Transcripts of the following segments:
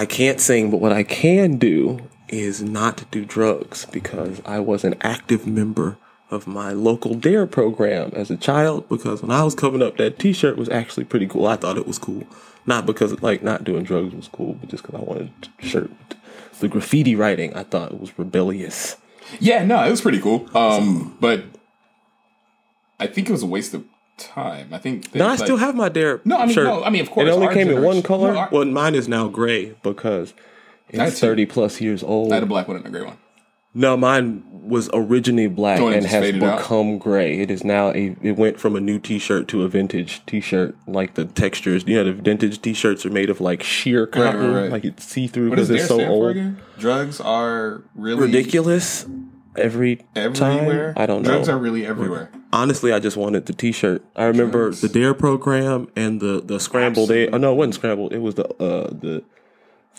I can't sing, but what I can do is not do drugs because I was an active member of my local DARE program as a child. Because when I was coming up, that T-shirt was actually pretty cool. I thought it was cool, not because like not doing drugs was cool, but just because I wanted a shirt. The graffiti writing, I thought it was rebellious. Yeah, no, it was pretty cool. Um, but I think it was a waste of time. I think. No, I like- still have my Dare. No, I mean, shirt. no, I mean, of course, It only came in one color. no, our- well, mine is now gray because it's thirty plus years old. I had a black one and a gray one. No, mine was originally black and it and just has faded out? become gray. It is now a. It went from a new T-shirt to a vintage T-shirt. Like the textures, you know, the vintage T-shirts are made of like sheer cotton, right. like it's see through because it's so old. Drugs are really Ridiculous. Every everywhere. time, I don't know. Drugs are really everywhere. Honestly, I just wanted the T-shirt. I remember Drugs. the Dare program and the the scrambled egg. Oh no, it wasn't scrambled. It was the uh the.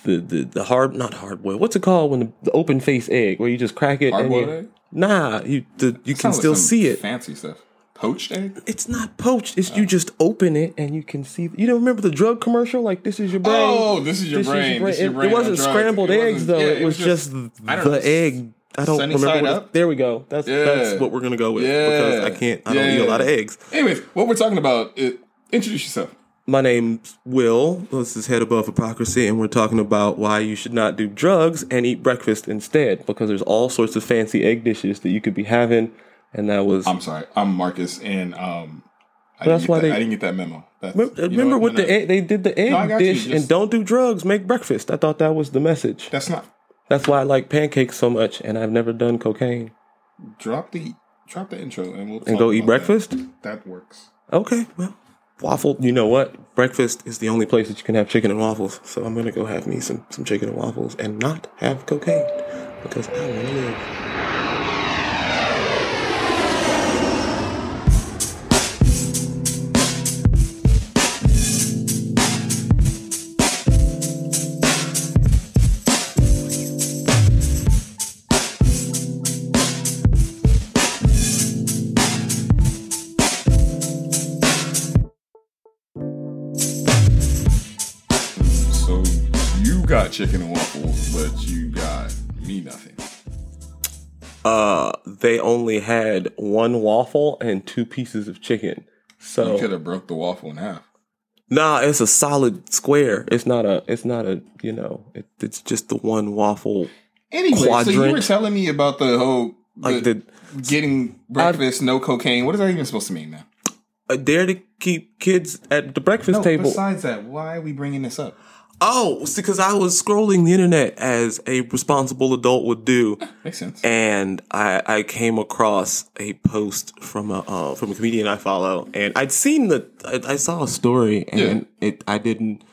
The, the the hard not hard boiled. What's it called when the, the open face egg where you just crack it? Hard-boiled egg? Nah, you the, you can like still some see it. Fancy stuff. Poached egg. It's not poached. It's you just open it and you can see. You don't remember the drug commercial? Like this is your brain. Oh, this is your brain. This is your It- brain It, wasn't scrambled It eggs wasn't- though. yeah, it, was just, I don't know, the egg. I don't sunny remember. What it- there we go. That's that's what we're gonna go with Yeah. because I can't. I don't eat a lot of eggs. Anyways, what we're talking about? It, introduce yourself. My name's Will. This is Head Above Hypocrisy, and we're talking about why you should not do drugs and eat breakfast instead. Because there's all sorts of fancy egg dishes that you could be having, and that was. I'm sorry. I'm Marcus, and um, I, That's didn't, why that, they- I didn't get that memo. That's, remember remember what? with the egg, they did the egg you, dish just- and don't do drugs, make breakfast. I thought that was the message. That's not. That's why I like pancakes so much, and I've never done cocaine. Drop the drop the intro, and we'll And go eat breakfast. That. That works. Okay, well, waffle. You know what? Breakfast is the only place that you can have chicken and waffles. So I'm gonna go have me some some chicken and waffles and not have cocaine because I want to live. Got chicken and waffles, but you got me nothing. Uh, they only had one waffle and two pieces of chicken. So you could have broke the waffle in half. nah, it's a solid square. It's not a. It's not a. You know, it, it's just the one waffle. Anyway, so you Quadrant. were telling me about the whole Like the, the getting breakfast, no cocaine. What is that even supposed to mean now? a dare to keep kids at the breakfast table. Besides that, why are we bringing this up? Oh, because I was scrolling the internet as a responsible adult would do, Makes sense. and I, I came across a post from a uh, from a comedian I follow, and I'd seen the I, I saw a story, and it I didn't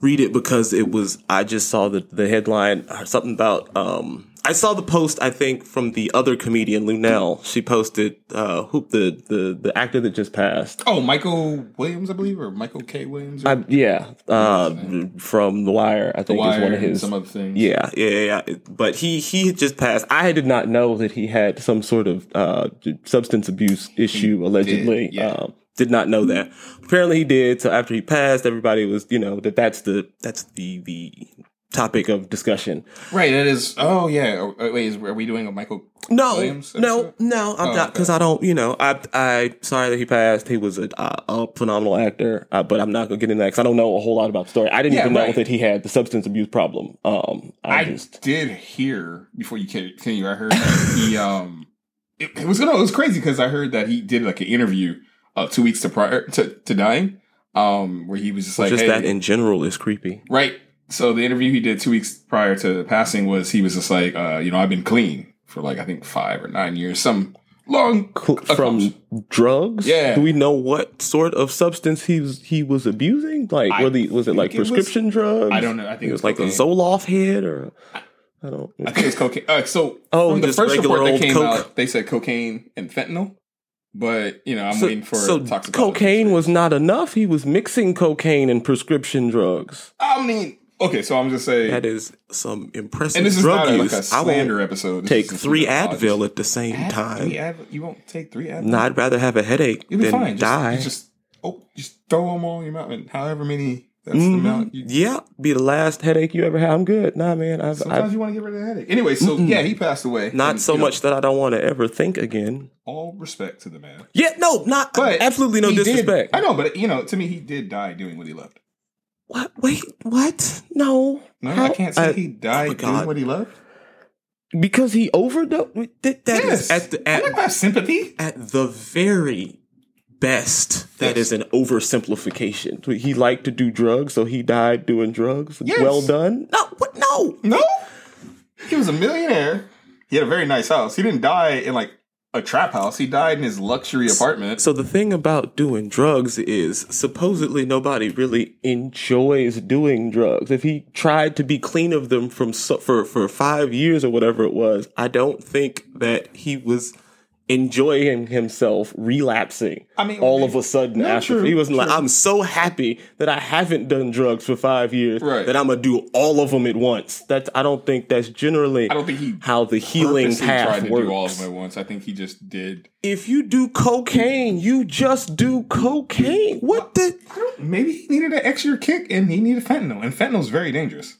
read it because it was I just saw the the headline or something about um I saw the post I think from the other comedian Luenell. She posted uh who the the the actor that just passed. Oh, Michael Williams, I believe, or Michael K. Williams. Or I, yeah, uh, from The Wire. I think is Wire one of his some other things. Yeah, yeah, yeah. yeah. But he he had just passed. I did not know that he had some sort of uh, substance abuse issue allegedly. yeah. Um, did not know that. Apparently he did. So after he passed, everybody was you know that that's the that's the the topic of discussion. Right. It is. Oh yeah. Wait, is, are we doing a Michael? No, Williams no, no. I'm Oh, not because I don't. You know, I I sorry that he passed. He was a, a, phenomenal actor, uh, but I'm not gonna get into that because I don't know a whole lot about the story. I didn't Yeah, even know that he had the substance abuse problem. Um, I, I just did hear before you continue. I heard that he um. It, it was no, it was crazy because I heard that he did like an interview uh, two weeks to prior to, to dying, um, where he was just like, just hey, that in general is creepy. Right. So the interview he did two weeks prior to passing was he was just like, uh, you know, I've been clean for like I think five or nine years, some long from drugs. Yeah. Do we know what sort of substance he was he was abusing? Like, I were the, was it like it was- prescription drugs? I don't know. I think It it was was like a Zoloft head, or I don't. I think it's cocaine. Uh, so Oh, from the first report that came coke? out, they said cocaine and fentanyl, but you know I'm so, waiting for so cocaine was not enough. He was mixing cocaine and prescription drugs. I mean, okay, so I'm just saying, That is some impressive and this is drug not a, like use. a I slander won't episode. This take three. Advil at the same Ad- time. Advil? You won't take three Advil? No, I'd rather have a headache You'll be than fine. Die. you just oh, just throw them all in your mouth, and however many That's the mm-hmm. amount. You, Yeah, be the last headache you ever had. I'm good. Nah, man. I've, sometimes I've you want to get rid of the headache. Anyway, so yeah, he passed away. not And, so you know, much that I don't want to ever think again. All respect to the man. Yeah, no, not But absolutely no he did- disrespect. I know, but you know, to me, he did die doing what he loved. What? Wait, what? No, No, How- I can't say I- he oh died my doing what he loved. because he overdosed. That, that is Yes, at the I at, like sympathy. at the very best. That Yes. is an oversimplification. He liked to do drugs, so he died doing drugs. Yes. Well done. No, what? No. No, he was a millionaire. He had a very nice house. He didn't die in like a trap house. He died in his luxury apartment. So the thing about doing drugs is supposedly nobody really enjoys doing drugs. If he tried to be clean of them from for for 5 years or whatever it was, I don't think that he was enjoying himself relapsing I mean, all of a sudden No, after true, he wasn't like. I'm so happy that I haven't done drugs for 5 years Right. that I'm going to do all of them at once. That's I don't think that's generally I don't think he how the healing path tried to works do all of them at once. I think he just did. if you do cocaine, you just do cocaine. What the? Maybe he needed an extra kick and he needed fentanyl, and fentanyl's very dangerous.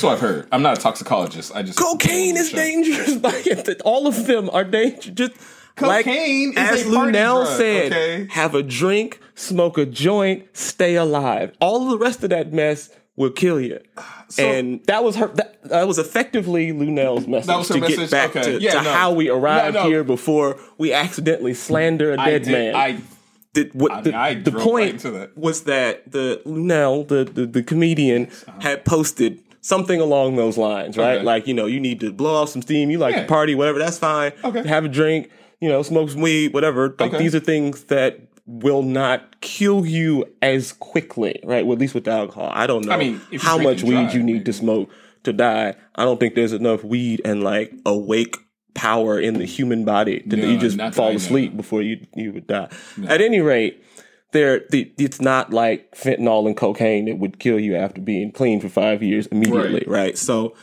So I've heard. I'm not a toxicologist. I just Cocaine is dangerous. Like all of them are dangerous. Just like Cocaine is as a party Luenell drug, said, okay? have a drink, smoke a joint, stay alive. All the rest of that mess will kill you. and that was her. That, that was effectively Luenell's message That was her to message? get back Okay. to, Yeah, to no. how we arrived No, no. here before we accidentally slander a dead did- man. I did, what I the, mean, the point right that. was that the Luenell, the, the the comedian, uh-huh. had posted something along those lines, right? Okay. Like you know, you need to blow off some steam. You like Yeah. to party, whatever. That's fine. Okay. Have a drink. You know, smoke some weed, whatever. Like Okay. these are things that will not kill you as quickly, right? Well, at least with alcohol. I don't know I mean, how much weed you need maybe. to smoke to die. I don't think there's enough weed and like awake power in the human body that No, you just fall asleep before you you would die. At any rate, there the, it's not like fentanyl and cocaine that would kill you after being clean for five years immediately, right? So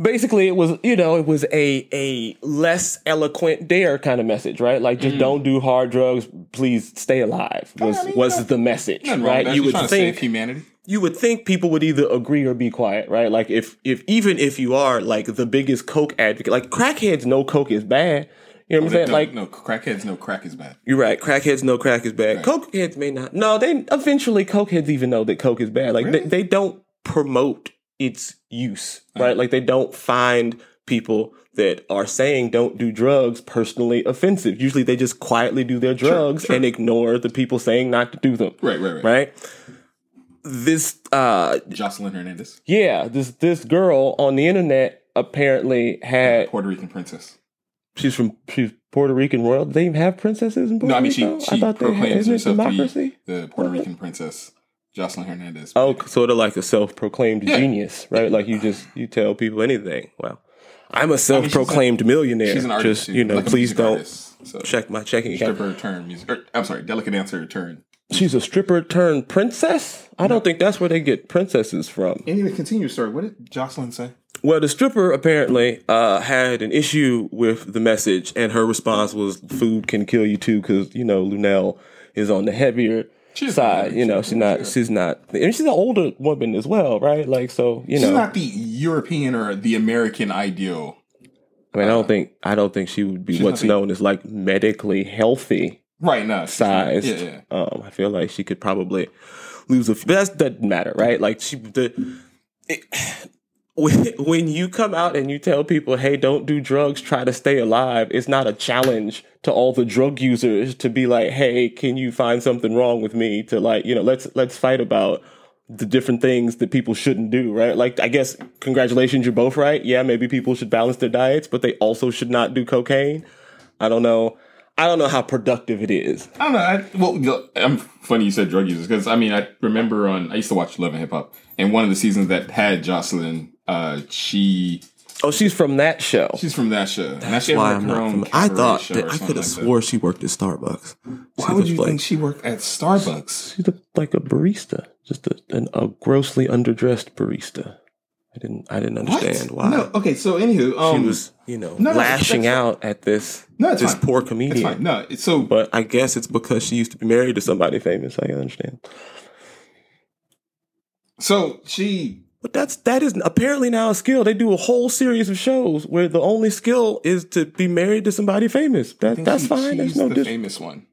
basically, it was you know it was a a less eloquent dare kind of message, right? Like just don't do hard drugs, please stay alive was Mm. I mean, was no- the message, nothing wrong right? You would think save humanity. you would think people would either agree or be quiet, right? Like if if even if you are like the biggest coke advocate, like crackheads know coke is bad. You know what I'm saying? No, Like no, crackheads, no crack is bad. you're right. Crackheads no crack is bad. Cokeheads may not. No, they eventually cokeheads even know that coke is bad. Like Really? they, they don't promote its use, right? Like they don't find people that are saying don't do drugs personally offensive. Usually they just quietly do their drugs sure. and ignore the people saying not to do them. Right, right, right. Right? This uh Joseline Hernandez, yeah, this this girl on the internet apparently had Puerto Rican princess. She's from she's Puerto Rican royal. They even have princesses in Puerto No, I mean she Rico? she they had, proclaims isn't it herself to democracy? be the Puerto Rican princess, Joseline Hernandez. Oh, sort of like a self-proclaimed Yeah. genius, right? Like you just you tell people anything. Well, I'm a self-proclaimed millionaire. she's an artist. just you know, like please don't artist. So check my checking account. stripper turn music. Or, I'm sorry, delicate dancer turn. She's a stripper turned princess. I don't think that's where they get princesses from. Anyway, continue, sir. What did Joseline say? Well, the stripper apparently uh, had an issue with the message, and her response was, "Food can kill you too," because you know Luenell is on the heavier She's side. You know, she's not. she's- She's not. And she's an older woman as well, right? Like, so you She's know, not the European or the American ideal. I mean, I don't think I don't think she would be what's known as like medically healthy Right, no. she's not- sized. Yeah, yeah. Um, I feel like she could probably lose a. few, But that doesn't matter, right? Like she the. It, when, you come out and you tell people, "Hey, don't do drugs, try to stay alive," it's not a challenge to all the drug users to be like, "Hey, can you find something wrong with me?" To like, you know, let's let's fight about the different things that people shouldn't do, right? Like, I guess congratulations, you're both right. Yeah, maybe people should balance their diets, but they also should not do cocaine. I don't know. I don't know how productive it is. I don't know. I, well, I'm funny you said drug users because I mean I remember on I used to watch Love and Hip Hop and one of the seasons that had Joseline, uh, she Oh, she's from that show. she's from that show. and now she has Why I'm not from, I thought show that or I could have like that. swore she worked at Starbucks. Why would you think she worked at Starbucks? She looked like a barista, just a, an, a grossly underdressed barista. I didn't. I didn't understand why No, okay. So anywho, um, she was, you know, no, no, lashing that's- out at this No, it's this fine. poor it's comedian. fine. No, it's so But I guess it's because she used to be married to somebody famous. I understand. So she But that's that is apparently now a skill. They do a whole series of shows where the only skill is to be married to somebody famous. That that's she- fine. There's She's no the dis- famous one.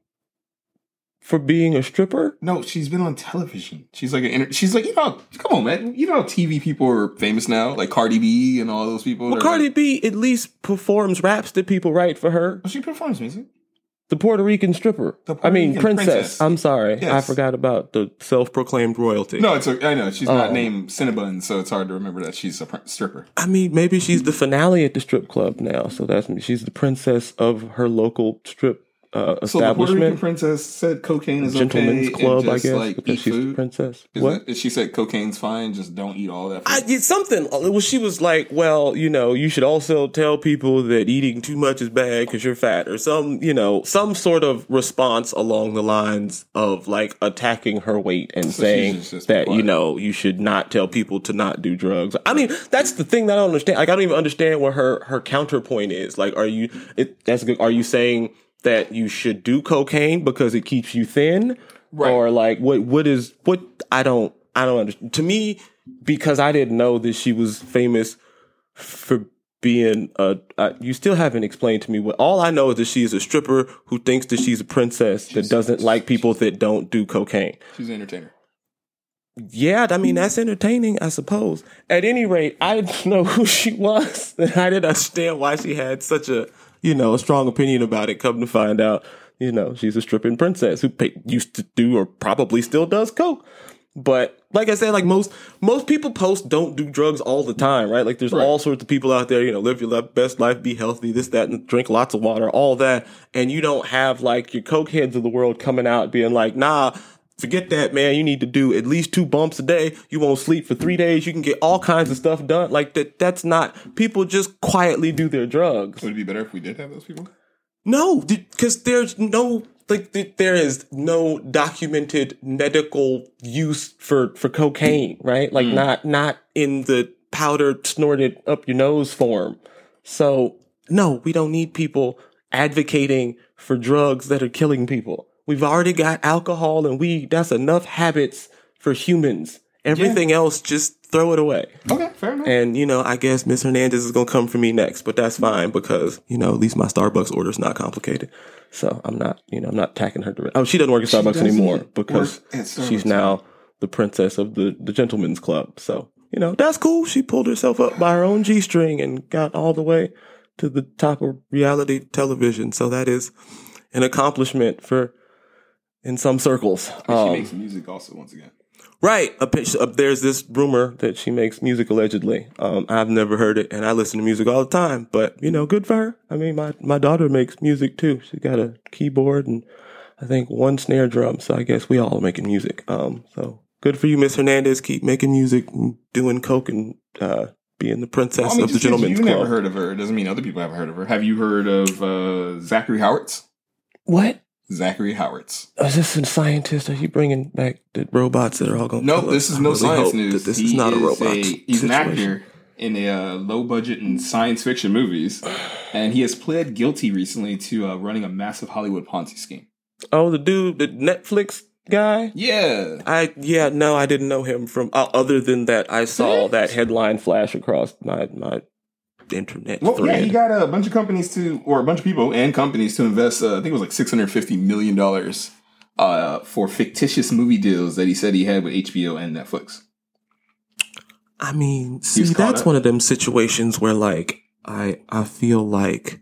for being a stripper. No, she's been on television. She's like an inter- she's like you know come on man you know how TV people are famous now like Cardi B and all those people. Well, Cardi like- B at least performs raps that people write for her. Oh, she performs music. The Puerto Rican stripper. The Puerto I mean, Rican princess. princess. I'm sorry, I forgot about the self-proclaimed royalty. No, it's a, I know she's not Oh. named Cinnabon, so it's hard to remember that she's a pr- stripper. I mean, maybe she's the finale at the strip club now. So that's she's the princess of her local strip uh, So the Puerto Rican princess said cocaine is a Gentleman's okay. club, and I guess, Like because she's food. princess. Is what? that- she said cocaine's fine. Just don't eat all that. I, Food. it's something. Well, she was like, well, you know, you should also tell people that eating too much is bad because you're fat, or some, you know, some sort of response along the lines of like attacking her weight and she's saying just- just that quiet. you know you should not tell people to not do drugs. I mean, that's the thing that I don't understand. Like, I don't even understand what her her counterpoint is. Like, are you? It, that's good. Are you saying? That you should do cocaine because it keeps you thin, Right. or like what? What is what? I don't. I don't understand. To me, because I didn't know that she was famous for being a. Uh, you still haven't explained to me what. All I know is that she is a stripper who thinks that she's a princess that doesn't like people that don't do cocaine. She's an entertainer. Yeah, I mean that's entertaining, I suppose. At any rate, I didn't know who she was, and I didn't understand why she had such a you know a strong opinion about it. Come to find out, you know, she's a stripping princess who pay, used to do or probably still does coke. But like I said, like most most people post don't do drugs all the time, right? Like there's Right. all sorts of people out there, you know, live your best life, be healthy, this, that, and drink lots of water, all that. And you don't have like your coke heads of the world coming out being like, nah, forget that, man. You need to do at least two bumps a day. You won't sleep for three days. You can get all kinds of stuff done. Like that that's not people just quietly do their drugs. Would it be better if we did have those people? No, because there's no like there is no documented medical use for for cocaine, right? Like mm. not not in the powder snorted up your nose form. So no, we don't need people advocating for drugs that are killing people. We've already got alcohol and weed. That's enough habits for humans. Everything else, just throw it away. Okay, fair enough. And, you know, I guess Miss Hernandez is going to come for me next, but that's fine because, you know, at least my Starbucks order is not complicated. So I'm not, you know, I'm not attacking her direct. Oh, she doesn't work at Starbucks anymore because she's now the princess of the, the gentleman's club. So, you know, that's cool. She pulled herself up by her own G string and got all the way to the top of reality television. So that is an accomplishment for, in some circles. she Um, makes music also once again. Right. Up, up there's this rumor that she makes music allegedly. Um, I've never heard it, and I listen to music all the time. But you know, good for her. I mean, my my daughter makes music too. She's got a keyboard and I think one snare drum. So I guess we all are making music. Um, so good for you, Miss Hernandez. Keep making music, and doing coke, and uh, being the princess I mean, of the just 'cause gentleman's you club. never heard of her it doesn't mean other people haven't heard of her. Have you heard of uh, Zachary Howards? what? Zachary Howards. Is this a scientist? Are you bringing back the robots that are all going? No, this is no science news. This he is not a robot. he's an actor in a uh, low budget and science fiction movies, and he has pled guilty recently to uh, running a massive Hollywood Ponzi scheme. Oh, the dude, the Netflix guy. Yeah, I yeah no I didn't know him from uh, other than that I saw that headline flash across my my internet well, yeah, he got a bunch of companies to, or a bunch of people and companies to invest. Uh, I think it was like six hundred fifty million dollars uh, for fictitious movie deals that he said he had with HBO and Netflix. I mean, see that's up. one of them situations where like I I feel like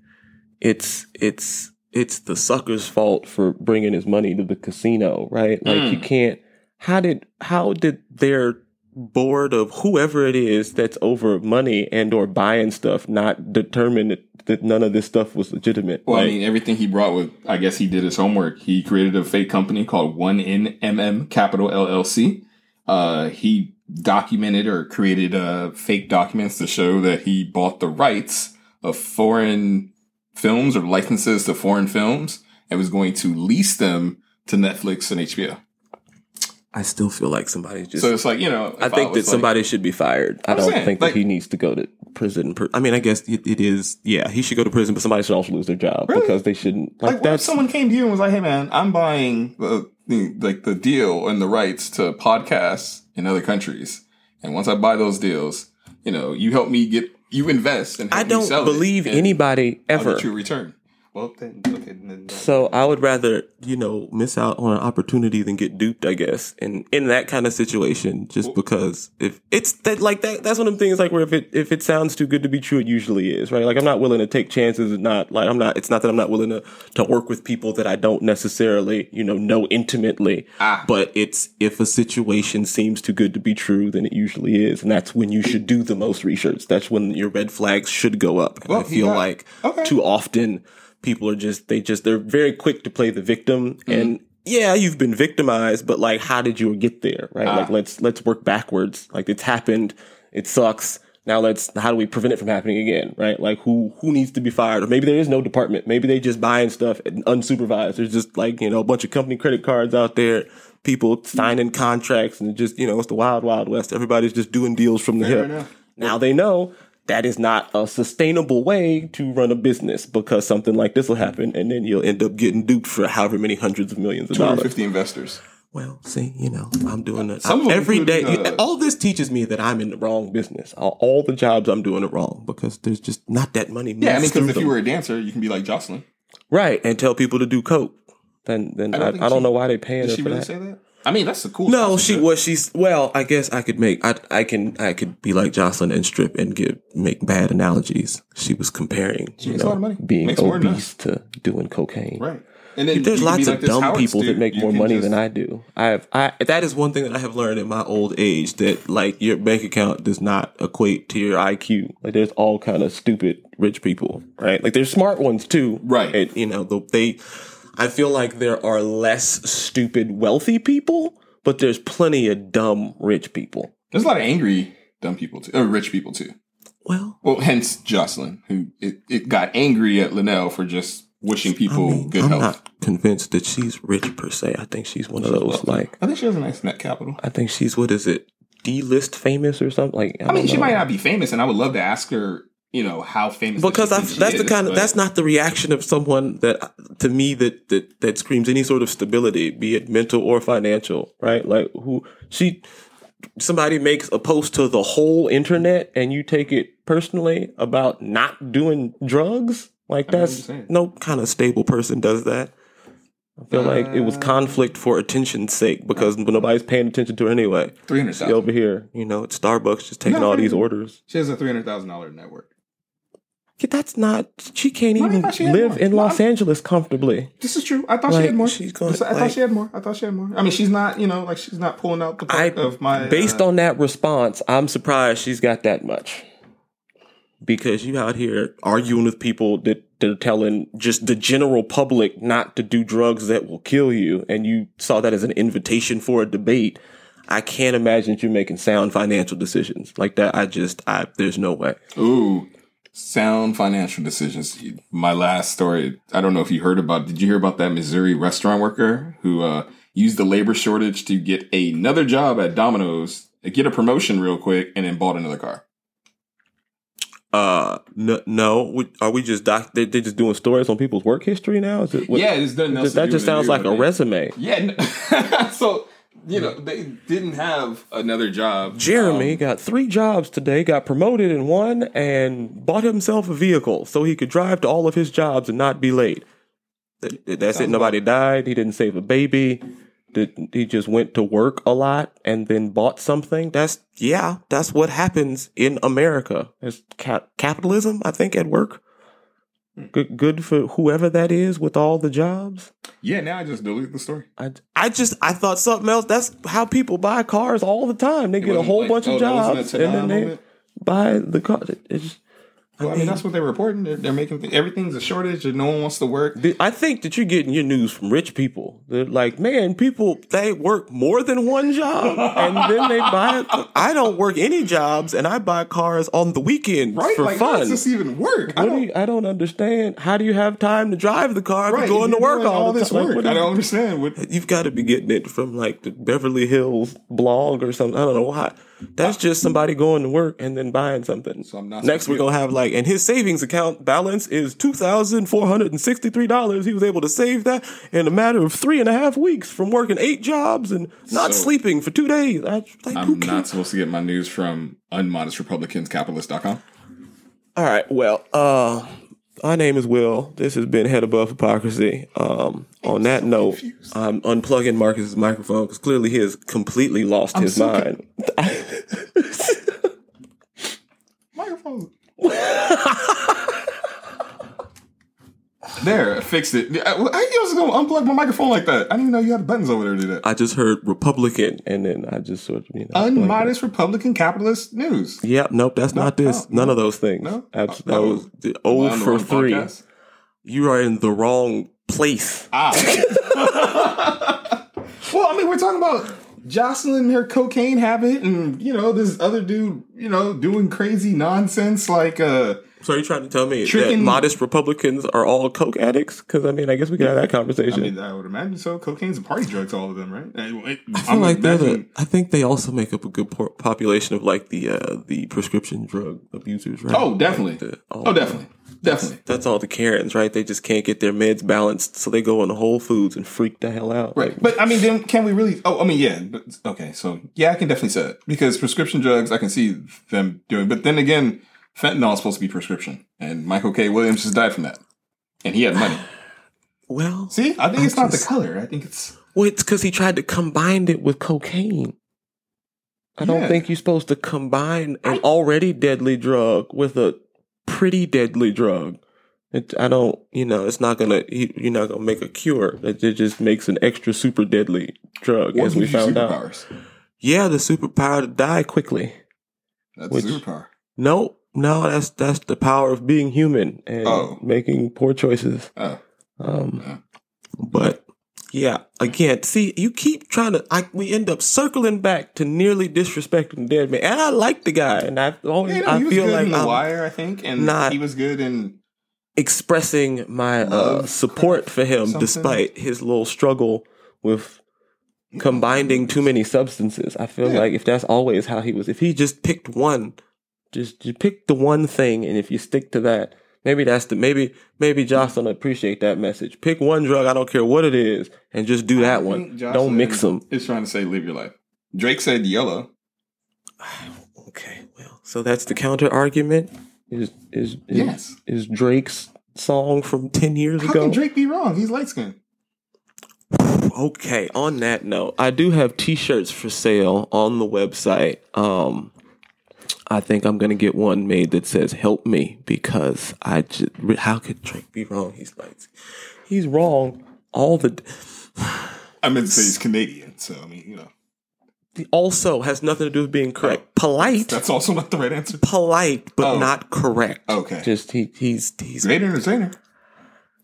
it's it's it's the sucker's fault for bringing his money to the casino, right? Like Mm. you can't. How did how did their board of whoever it is that's over money and or buying stuff not determined that, none of this stuff was legitimate? Well, Like, I mean, everything he brought with, I guess he did his homework. He created a fake company called One NMM Capital LLC. Uh, he documented or created uh, fake documents to show that he bought the rights of foreign films or licenses to foreign films and was going to lease them to Netflix and HBO. I still feel like somebody just. So it's like, you know, I think was that like- somebody should be fired. I don't saying, think like- that he needs to go to prison. I mean, I guess it, it is. Yeah, he should go to prison, but somebody should also lose their job Really? because they shouldn't. Like, Like, what if that's someone came to you and was like, "Hey, man, I'm buying the, like the deal and the rights to podcasts in other countries. And once I buy those deals, you know, you help me get you invest and I don't believe anybody ever. I'll get you a return. Well, then, okay. Then, so I would rather, you know, miss out on an opportunity than get duped, I guess. And in that kind of situation, just well, because if it's that, like that, that's one of the things like where if it, if it sounds too good to be true, it usually is, right? Like I'm not willing to take chances and not like, I'm not, it's not that I'm not willing to, to work with people that I don't necessarily, you know, know intimately. Ah. But it's, if a situation seems too good to be true, then it usually is. And that's when you should do the most research. That's when your red flags should go up. And well, I feel like okay. too often, people are just they just they're very quick to play the victim. Mm-hmm. and yeah you've been victimized but like how did you get there right? Like ah. let's let's work backwards. Like it's happened. It sucks. Now let's how do we prevent it from happening again right? Like who who needs to be fired? Or maybe there is no department. Maybe they just buying stuff unsupervised. There's just like you know a bunch of company credit cards out there people signing contracts and just you know it's the wild wild west. Everybody's just doing deals from the Fair hip. enough. now they know that is not a sustainable way to run a business because something like this will happen and then you'll end up getting duped for however many hundreds of millions of dollars. 250 investors. Well, see, you know, I'm doing it every day. All this teaches me that I'm in the wrong business. All, all, the jobs I'm doing it wrong because there's just not that money. Yeah, I mean, because if them. you were a dancer, you can be like Joseline, right, and tell people to do coke. Then, then I don't, I, I don't she, know why they paying her for really that. I mean, that's the cool. No, she was. She's well. I guess I could make. I I can. I could be like Joseline and strip and give make bad analogies. She was comparing. She you know, being Makes obese to doing cocaine. Right. And then there's lots of like dumb people that make more money just... than I do. I have. I that is one thing that I have learned in my old age that like your bank account does not equate to your IQ. Like there's all kind of stupid rich people, right? Like there's smart ones too, right? And you know they I feel like there are less stupid wealthy people, but there's plenty of dumb rich people. There's a lot of angry dumb people too, or rich people too. Well, well, hence Joseline, who it, it got angry at Luenell for just wishing people I mean, good I'm health. not convinced that she's rich per se. I think she's one she's of those wealthy. like. I think she has a nice net capital. I think she's what is it? D list famous or something like. I, I mean, she might not be famous, and I would love to ask her you know how famous because that that's the kind of that's not the reaction of someone that to me that that that screams any sort of stability be it mental or financial right? Like who she somebody makes a post to the whole internet and you take it personally about not doing drugs? Like that's no kind of stable person does that. I feel uh, like it was uh, conflict for attention's sake because nobody's paying attention to her anyway. Three hundred thousand. Over here, you know, at Starbucks, just taking no, all these orders. She has a three hundred thousand dollar network that's not. She can't even she live in Los Angeles comfortably. This is true. I thought like, she had more. She's going, I like, thought she had more. I thought she had more. I mean, she's not. You know, like she's not pulling out the I, of my. Based uh, on that response, I'm surprised she's got that much. Because you out here arguing with people that that are telling just the general public not to do drugs that will kill you, and you saw that as an invitation for a debate. I can't imagine you making sound financial decisions like that. I just, I there's no way. Ooh, sound financial decisions. My last story, I don't know if you heard about, did you hear about that Missouri restaurant worker who uh, used the labor shortage to get another job at Domino's, get a promotion real quick, and then bought another car? Uh, no, no. are we just doc? They, are just doing stories on people's work history now? Is it? What, yeah, it's done. That just sounds like a resume. Yeah. so you know, they didn't have another job. Jeremy um, got three jobs today, got promoted in one, and bought himself a vehicle so he could drive to all of his jobs and not be late. That's it. Nobody died. He didn't save a baby. He just went to work a lot and then bought something. That's yeah. That's what happens in America. It's cap- capitalism. I think at work. Good, good for whoever that is with all the jobs. Yeah, now I just delete the story. I, I just I thought something else. That's how people buy cars all the time. They it get a whole like, bunch oh, of jobs and then they moment? buy the car. It's well, I, mean, that's what they're reporting. They're, they're making th- everything's a shortage, and no one wants to work. I think that you're getting your news from rich people. They're like, man, people they work more than one job, and then they buy. I don't work any jobs, and I buy cars on the weekend right? for like, fun. does this even work? I don't, do you, I don't, understand. How do you have time to drive the car right, going to work all, all this time? work? Like, I don't understand. What? You've got to be getting it from like the Beverly Hills blog or something. I don't know why That's just somebody going to work and then buying something. So I'm not Next, we're gonna have like, and his savings account balance is two thousand four hundred and sixty-three dollars. He was able to save that in a matter of three and a half weeks from working eight jobs and not So- sleeping for two days. I, like, I'm not supposed to get my news from unmodestrepublicanscapitalist.com. All right. Well, uh, my name is Will. This has been Head Above Hypocrisy. Um, on that note, I'm unplugging Marcus's microphone because clearly he has completely lost his so mind. Microphone. there, I fixed it. How you was gonna unplug my microphone like that? I didn't even know you had buttons over there to do that. I just heard Republican, and then I just sort of you know. Unmodest Republican capitalist news. Yep. Nope. That's not this. no, None of those things. no. That's, Oh, that no. was the Am I O for three. podcast? You are in the wrong place. Ah. well, I mean, we're talking about Joseline her cocaine habit, and you know this other dude, you know, doing crazy nonsense like uh. So are you trying to tell me that modest Republicans are all coke addicts? Because I mean, I guess we can have that I conversation. mean, I would imagine so. Cocaine's a party drug to all of them, right? I, I feel like they're the. I think they also make up a good por- population of like the uh, the prescription drug abusers, right? Oh, definitely. Like the- oh, definitely, definitely. That's all the Karens, right? They just can't get their meds balanced, so they go into Whole Foods and freak the hell out. Right, but I mean, then can we really? Oh, I mean, yeah. But okay, so yeah, I can definitely say it because prescription drugs, I can see them doing. But then again, fentanyl is supposed to be prescription, and Michael K. Williams just died from that, and he had money. Well, See, I think it's not the color. I think it's well, it's because he tried to combine it with cocaine. I don't Yeah. think you're supposed to combine an already deadly drug with a pretty deadly drug. It, I don't, you know, it's not gonna. you- You're not gonna make a cure. It, it just makes an extra super deadly drug, what as we you found out. Yeah, the superpower to die quickly. That's Which- a superpower. No, no, that's that's the power of being human and Oh. making poor choices. Oh, Um, Yeah. but yeah, again, see, you keep trying to. I, we end up circling back to nearly disrespecting dead man, and I like the guy, and I always yeah, no, I feel like the I'm wire, I think, and not- he was good in. expressing my uh, support for him, something. despite his little struggle with combining too many substances. I feel Yeah. like if that's always how he was, if he just picked one, just you pick the one thing, and if you stick to that, maybe that's the maybe maybe Joseline appreciate that message. Pick one drug, I don't care what it is, and just do that one. think Don't mix them. It's trying to say live your life. Drake said YOLO. Okay, well, so that's the counter argument. Is is is, Yes. is Drake's song from ten years How ago? can Drake be wrong? He's light skinned. Okay, on that note, I do have t-shirts for sale on the website. Um I think I'm gonna get one made that says "Help me" because I just how could Drake be wrong? He's like he's wrong all the. I meant to say he's Canadian, so I mean, you know, He also has nothing to do with being oh. correct. Polite, that's also not the right answer. polite, but Oh. not correct. Okay. just he he's he's Great entertainer.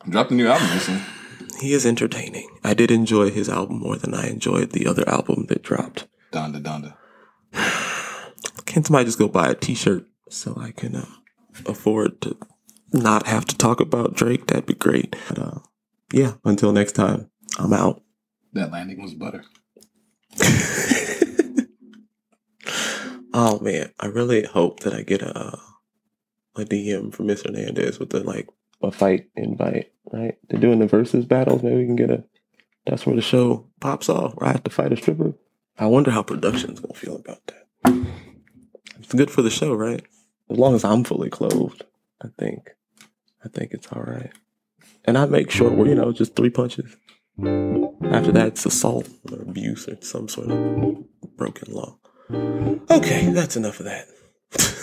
Dropped a new album recently. he is entertaining. I did enjoy his album more than I enjoyed the other album that dropped. Donda Donda. Can somebody just go buy a T-shirt so I can uh, afford to not have to talk about Drake? That'd be great. But uh, yeah, until next time, I'm out. That landing was butter. Oh man, I really hope that I get a a DM from Miss Hernandez with the like a fight invite. Right, they're doing the versus battles. Maybe we can get a. That's where the show pops off. Where I have to fight a stripper. I wonder how production's gonna feel about that. It's good for the show, right? As long as I'm fully clothed, I think. I think it's all right. And I make sure we're you know just three punches. After that, it's assault or abuse or some sort of broken law. Okay, that's enough of that.